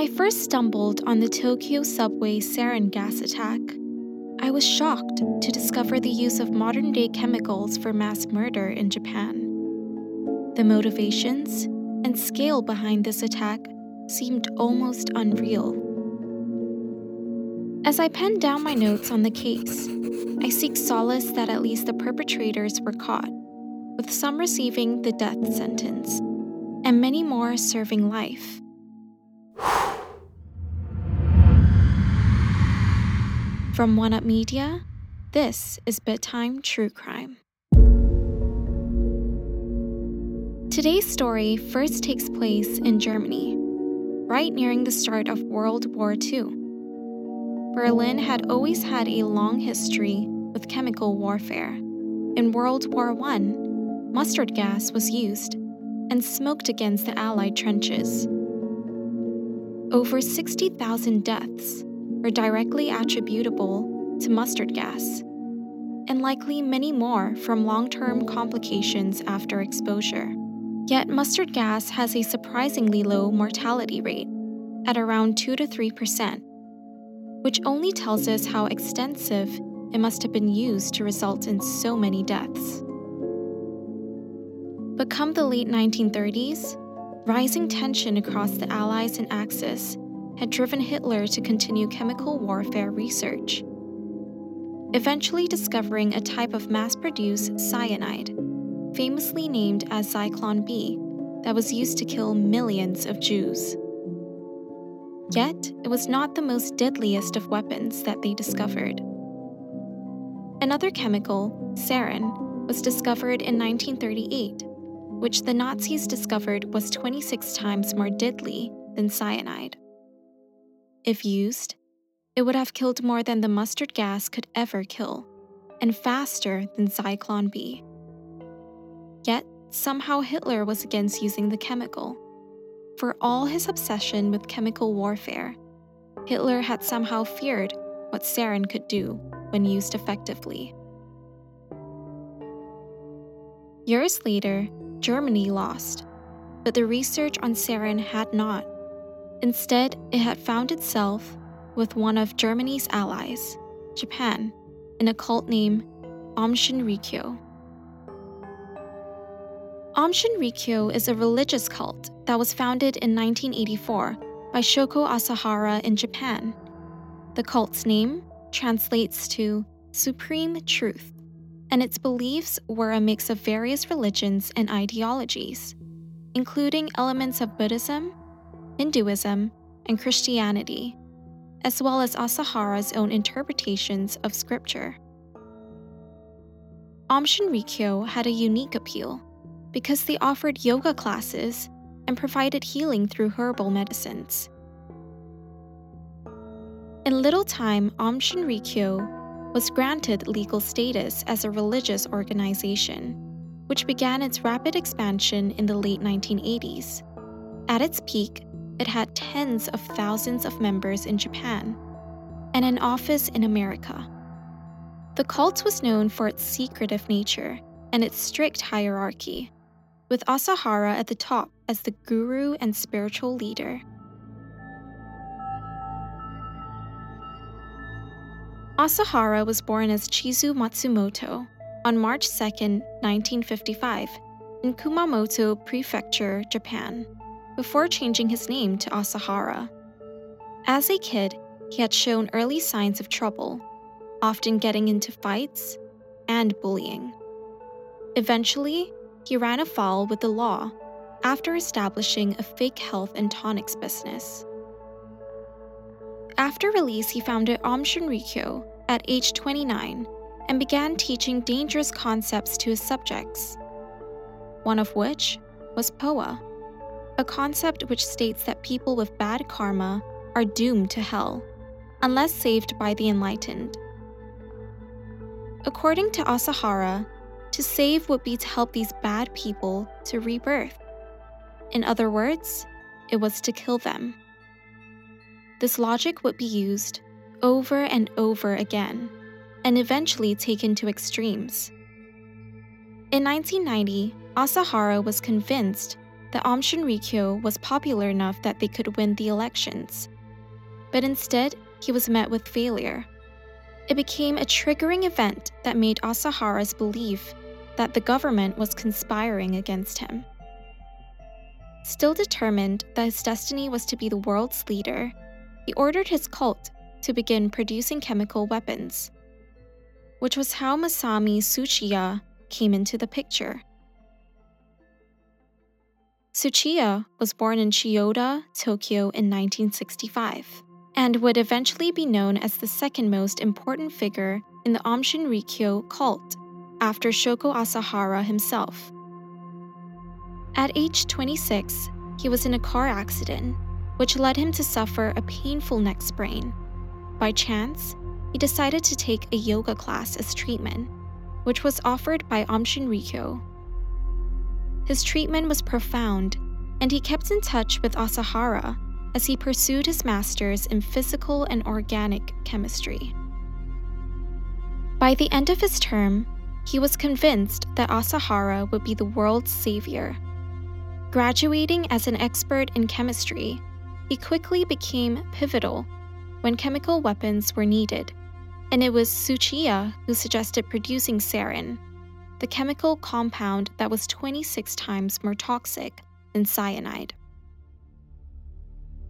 I first stumbled on the Tokyo subway sarin gas attack, I was shocked to discover the use of modern day chemicals for mass murder in Japan. The motivations and scale behind this attack seemed almost unreal. As I pen down my notes on the case, I seek solace that at least the perpetrators were caught, with some receiving the death sentence, and many more serving life. From One Up Media, this is Bedtime True Crime. Today's story first takes place in Germany, right nearing the start of World War II. Berlin had always had a long history with chemical warfare. In World War I, mustard gas was used and smoked against the Allied trenches. Over 60,000 deaths are directly attributable to mustard gas, and likely many more from long term complications after exposure. Yet, mustard gas has a surprisingly low mortality rate, at around 2 to 3%, which only tells us how extensive it must have been used to result in so many deaths. But come the late 1930s, rising tension across the Allies and Axis had driven Hitler to continue chemical warfare research, eventually discovering a type of mass produced cyanide, famously named as Zyklon B, that was used to kill millions of Jews. Yet, it was not the most deadliest of weapons that they discovered. Another chemical, sarin, was discovered in 1938, which the Nazis discovered was 26 times more deadly than cyanide. If used, it would have killed more than the mustard gas could ever kill, and faster than Zyklon B. Yet, somehow Hitler was against using the chemical. For all his obsession with chemical warfare, Hitler had somehow feared what sarin could do when used effectively. Years later, Germany lost, but the research on sarin had not. Instead, it had found itself with one of Germany's allies, Japan, in a cult named Aum Shinrikyo. Aum Shinrikyo is a religious cult that was founded in 1984 by Shoko Asahara in Japan. The cult's name translates to Supreme Truth, and its beliefs were a mix of various religions and ideologies, including elements of Buddhism, Hinduism, and Christianity, as well as Asahara's own interpretations of scripture. Aum Shinrikyo had a unique appeal because they offered yoga classes and provided healing through herbal medicines. In little time, Aum Shinrikyo was granted legal status as a religious organization, which began its rapid expansion in the late 1980s. At its peak, it had tens of thousands of members in Japan and an office in America. The cult was known for its secretive nature and its strict hierarchy, with Asahara at the top as the guru and spiritual leader. Asahara was born as Chizuo Matsumoto on March 2, 1955, in Kumamoto Prefecture, Japan before changing his name to Asahara. As a kid, he had shown early signs of trouble, often getting into fights and bullying. Eventually, he ran afoul with the law after establishing a fake health and tonics business. After release, he founded Aum Shinrikyo at age 29 and began teaching dangerous concepts to his subjects, one of which was POA a concept which states that people with bad karma are doomed to hell, unless saved by the enlightened. According to Asahara, to save would be to help these bad people to rebirth. In other words, it was to kill them. This logic would be used over and over again, and eventually taken to extremes. In 1990, Asahara was convinced that Aum Shinrikyo was popular enough that they could win the elections. But instead, he was met with failure. It became a triggering event that made Asahara's belief that the government was conspiring against him. Still determined that his destiny was to be the world's leader, he ordered his cult to begin producing chemical weapons, which was how Masami Tsuchiya came into the picture. Tsuchiya was born in Chiyoda, Tokyo in 1965, and would eventually be known as the second most important figure in the Aum Shinrikyo cult, after Shoko Asahara himself. At age 26, he was in a car accident, which led him to suffer a painful neck sprain. By chance, he decided to take a yoga class as treatment, which was offered by Aum Shinrikyo. His treatment was profound, and he kept in touch with Asahara as he pursued his master's in physical and organic chemistry. By the end of his term, he was convinced that Asahara would be the world's savior. Graduating as an expert in chemistry, he quickly became pivotal when chemical weapons were needed, and it was Tsuchiya who suggested producing sarin, the chemical compound that was 26 times more toxic than cyanide.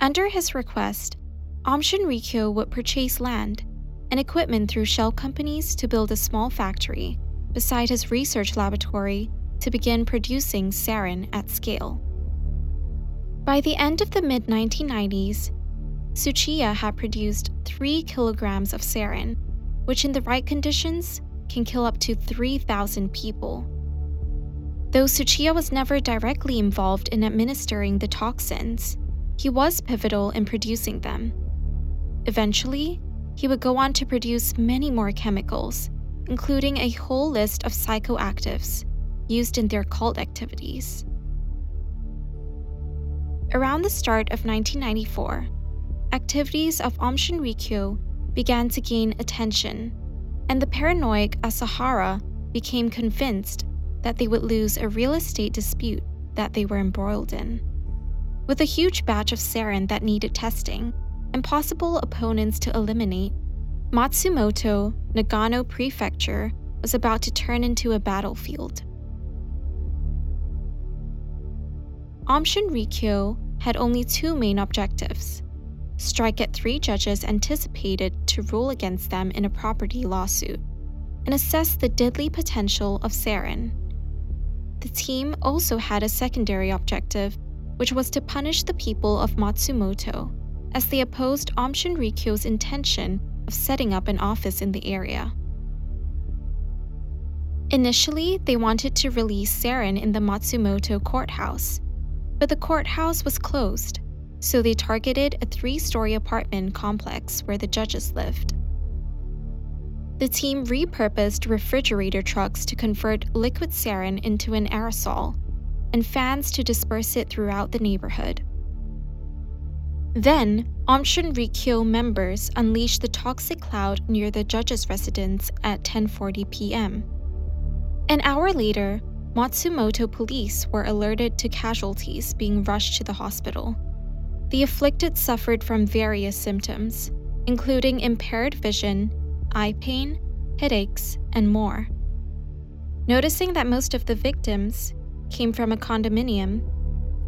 Under his request, Aum Shinrikyo would purchase land and equipment through shell companies to build a small factory beside his research laboratory to begin producing sarin at scale. By the end of the mid 1990s, Tsuchiya had produced 3 kilograms of sarin, which in the right conditions can kill up to 3,000 people. Though Tsuchiya was never directly involved in administering the toxins, he was pivotal in producing them. Eventually, he would go on to produce many more chemicals, including a whole list of psychoactives used in their cult activities. Around the start of 1994, activities of Aum Shinrikyo began to gain attention, and the paranoid Asahara became convinced that they would lose a real estate dispute that they were embroiled in. With a huge batch of sarin that needed testing and possible opponents to eliminate, Matsumoto, Nagano Prefecture, was about to turn into a battlefield. Aum Shinrikyo had only two main objectives strike at three judges anticipated to rule against them in a property lawsuit, and assess the deadly potential of sarin. The team also had a secondary objective, which was to punish the people of Matsumoto, as they opposed Aum Shinrikyo's intention of setting up an office in the area. Initially, they wanted to release sarin in the Matsumoto courthouse, but the courthouse was closed, so they targeted a three story apartment complex where the judges lived. The team repurposed refrigerator trucks to convert liquid sarin into an aerosol and fans to disperse it throughout the neighborhood. Then, Aum Shinrikyo members unleashed the toxic cloud near the judge's residence at 10:40 p.m. An hour later, Matsumoto police were alerted to casualties being rushed to the hospital. The afflicted suffered from various symptoms, including impaired vision, eye pain, headaches, and more. Noticing that most of the victims came from a condominium,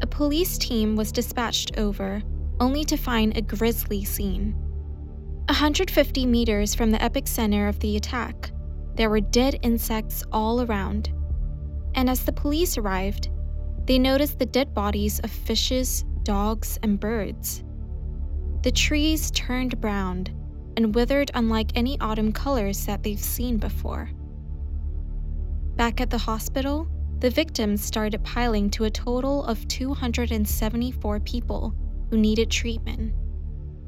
a police team was dispatched over only to find a grisly scene. 150 meters from the epicenter of the attack, there were dead insects all around. And as the police arrived, they noticed the dead bodies of fishes, dogs, and birds. The trees turned brown and withered unlike any autumn colors that they've seen before. Back at the hospital, the victims started piling to a total of 274 people who needed treatment.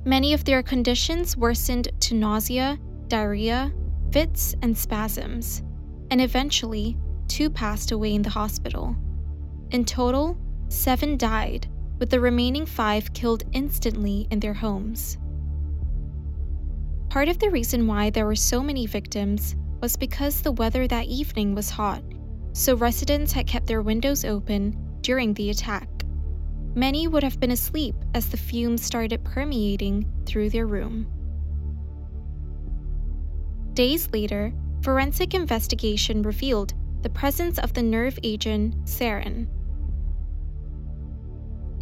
Many of their conditions worsened to nausea, diarrhea, fits, and spasms, and eventually, two passed away in the hospital. In total, seven died, with the remaining five killed instantly in their homes. Part of the reason why there were so many victims was because the weather that evening was hot, so residents had kept their windows open during the attack. many would have been asleep as the fumes started permeating through their room. Days later, forensic investigation revealed the presence of the nerve agent sarin.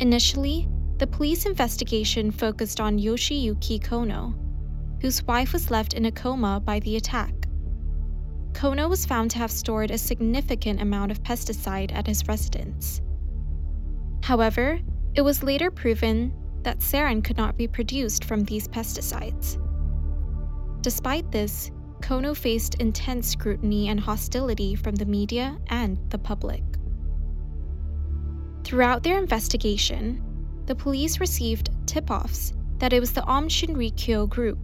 Initially, the police investigation focused on Yoshiyuki Kono, whose wife was left in a coma by the attack. Kono was found to have stored a significant amount of pesticide at his residence. However, it was later proven that sarin could not be produced from these pesticides. Despite this, Kono faced intense scrutiny and hostility from the media and the public. Throughout their investigation, the police received tip offs that it was the Aum Shinrikyo group,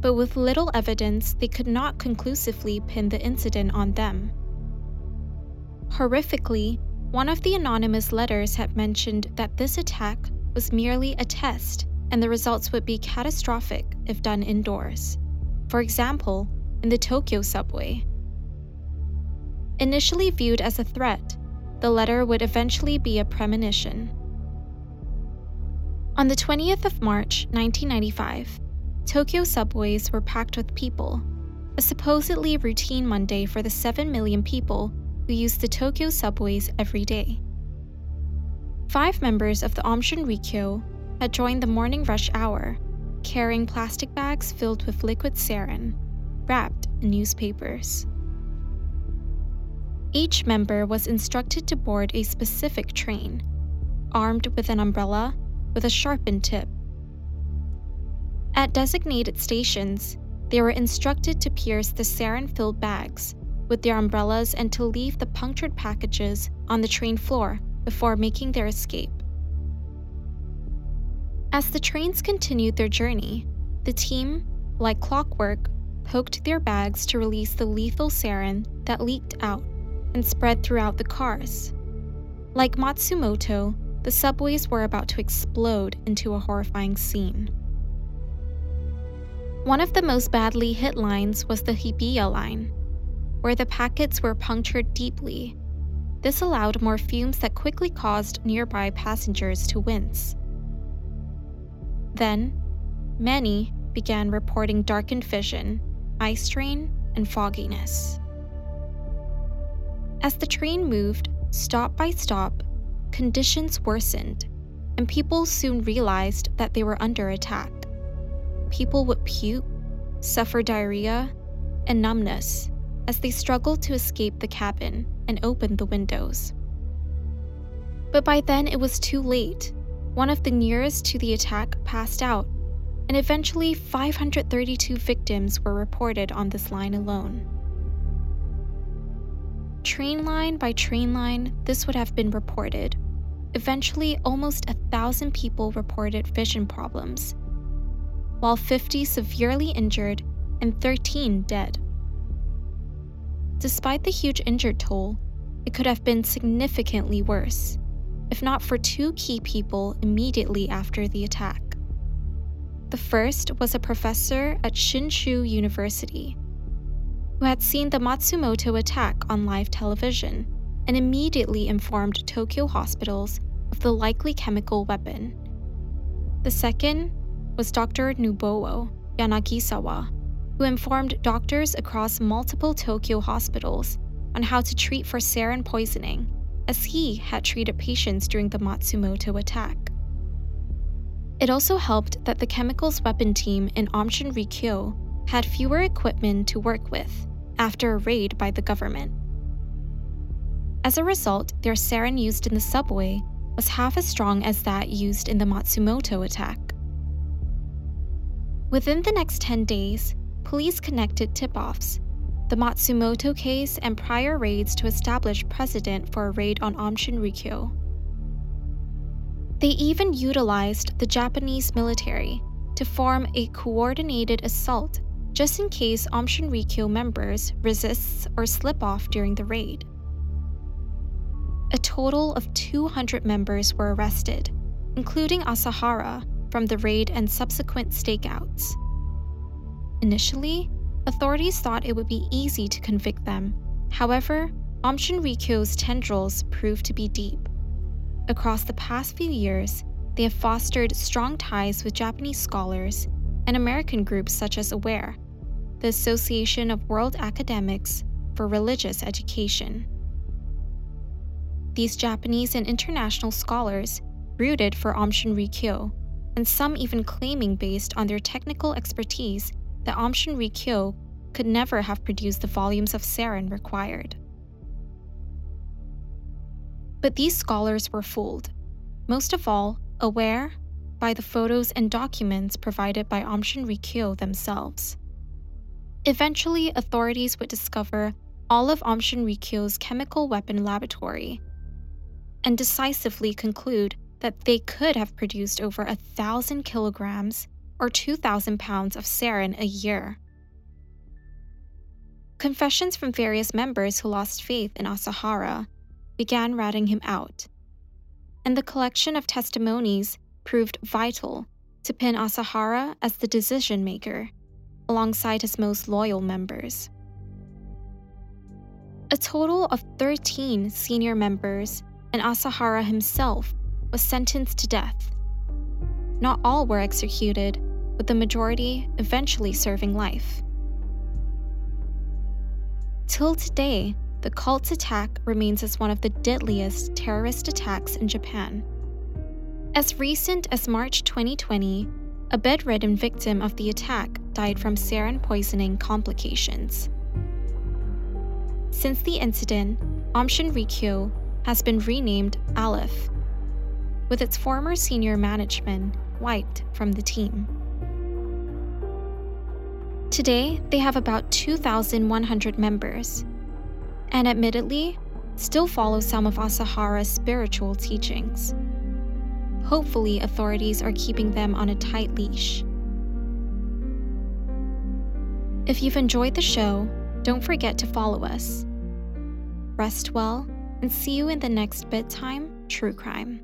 but with little evidence, they could not conclusively pin the incident on them. Horrifically, one of the anonymous letters had mentioned that this attack was merely a test and the results would be catastrophic if done indoors. For example, in the Tokyo subway. Initially viewed as a threat, the letter would eventually be a premonition. On the 20th of March 1995, Tokyo subways were packed with people, a supposedly routine Monday for the 7 million people who use the Tokyo subways every day. Five members of the Aum Shinrikyo had joined the morning rush hour, carrying plastic bags filled with liquid sarin, wrapped in newspapers. Each member was instructed to board a specific train, armed with an umbrella with a sharpened tip. At designated stations, they were instructed to pierce the sarin filled bags with their umbrellas and to leave the punctured packages on the train floor before making their escape. As the trains continued their journey, the team, like clockwork, poked their bags to release the lethal sarin that leaked out and spread throughout the cars. Like Matsumoto, the subways were about to explode into a horrifying scene. One of the most badly hit lines was the Hibiya line, where the packets were punctured deeply. This allowed more fumes that quickly caused nearby passengers to wince. Then, many began reporting darkened vision, eye strain, and fogginess. As the train moved, stop by stop, conditions worsened, and people soon realized that they were under attack. People would puke, suffer diarrhea, and numbness as they struggled to escape the cabin and open the windows. But by then it was too late. One of the nearest to the attack passed out, and eventually 532 victims were reported on this line alone. Train line by train line, this would have been reported. Eventually, almost a thousand people reported vision problems, while 50 severely injured and 13 dead. Despite the huge injured toll, it could have been significantly worse, if not for two key people immediately after the attack. The first was a professor at Shinshu University who had seen the Matsumoto attack on live television and immediately informed Tokyo hospitals of the likely chemical weapon. The second was Dr. Nobuo Yanagisawa, who informed doctors across multiple Tokyo hospitals on how to treat for sarin poisoning, as he had treated patients during the Matsumoto attack. It also helped that the chemicals weapon team in Aum Shinrikyo had fewer equipment to work with after a raid by the government. As a result, their sarin used in the subway was half as strong as that used in the Matsumoto attack. Within the next 10 days, police connected tip offs, the Matsumoto case, and prior raids to establish precedent for a raid on Aum Shinrikyo. They even utilized the Japanese military to form a coordinated assault just in case Aum Shinrikyo members resists or slip off during the raid. A total of 200 members were arrested, including Asahara from the raid and subsequent stakeouts. Initially, authorities thought it would be easy to convict them. However, Aum Shinrikyo's tendrils proved to be deep. across the past few years, they have fostered strong ties with Japanese scholars and American groups such as AWARE, the Association of World Academics for Religious Education. These Japanese and international scholars rooted for Aum Shinrikyo, and some even claiming based on their technical expertise that Aum Shinrikyo could never have produced the volumes of sarin required. But these scholars were fooled, most of all, AWARE by the photos and documents provided by Aum Shinrikyo themselves. Eventually, authorities would discover all of Aum Shinrikyo's chemical weapon laboratory and decisively conclude that they could have produced over a thousand kilograms or 2,000 pounds of sarin a year. Confessions from various members who lost faith in Asahara began ratting him out, and the collection of testimonies proved vital to pin Asahara as the decision maker, alongside his most loyal members. A total of 13 senior members and Asahara himself was sentenced to death. Not all were executed, with the majority eventually serving life. Till today, the cult's attack remains as one of the deadliest terrorist attacks in Japan. As recent as March 2020, a bedridden victim of the attack died from sarin poisoning complications. Since the incident, Aum Shinrikyo has been renamed Aleph, with its former senior management wiped from the team. Today, they have about 2,100 members, and admittedly, still follow some of Asahara's spiritual teachings. Hopefully, authorities are keeping them on a tight leash. If you've enjoyed the show, don't forget to follow us. Rest well, and see you in the next bedtime true crime.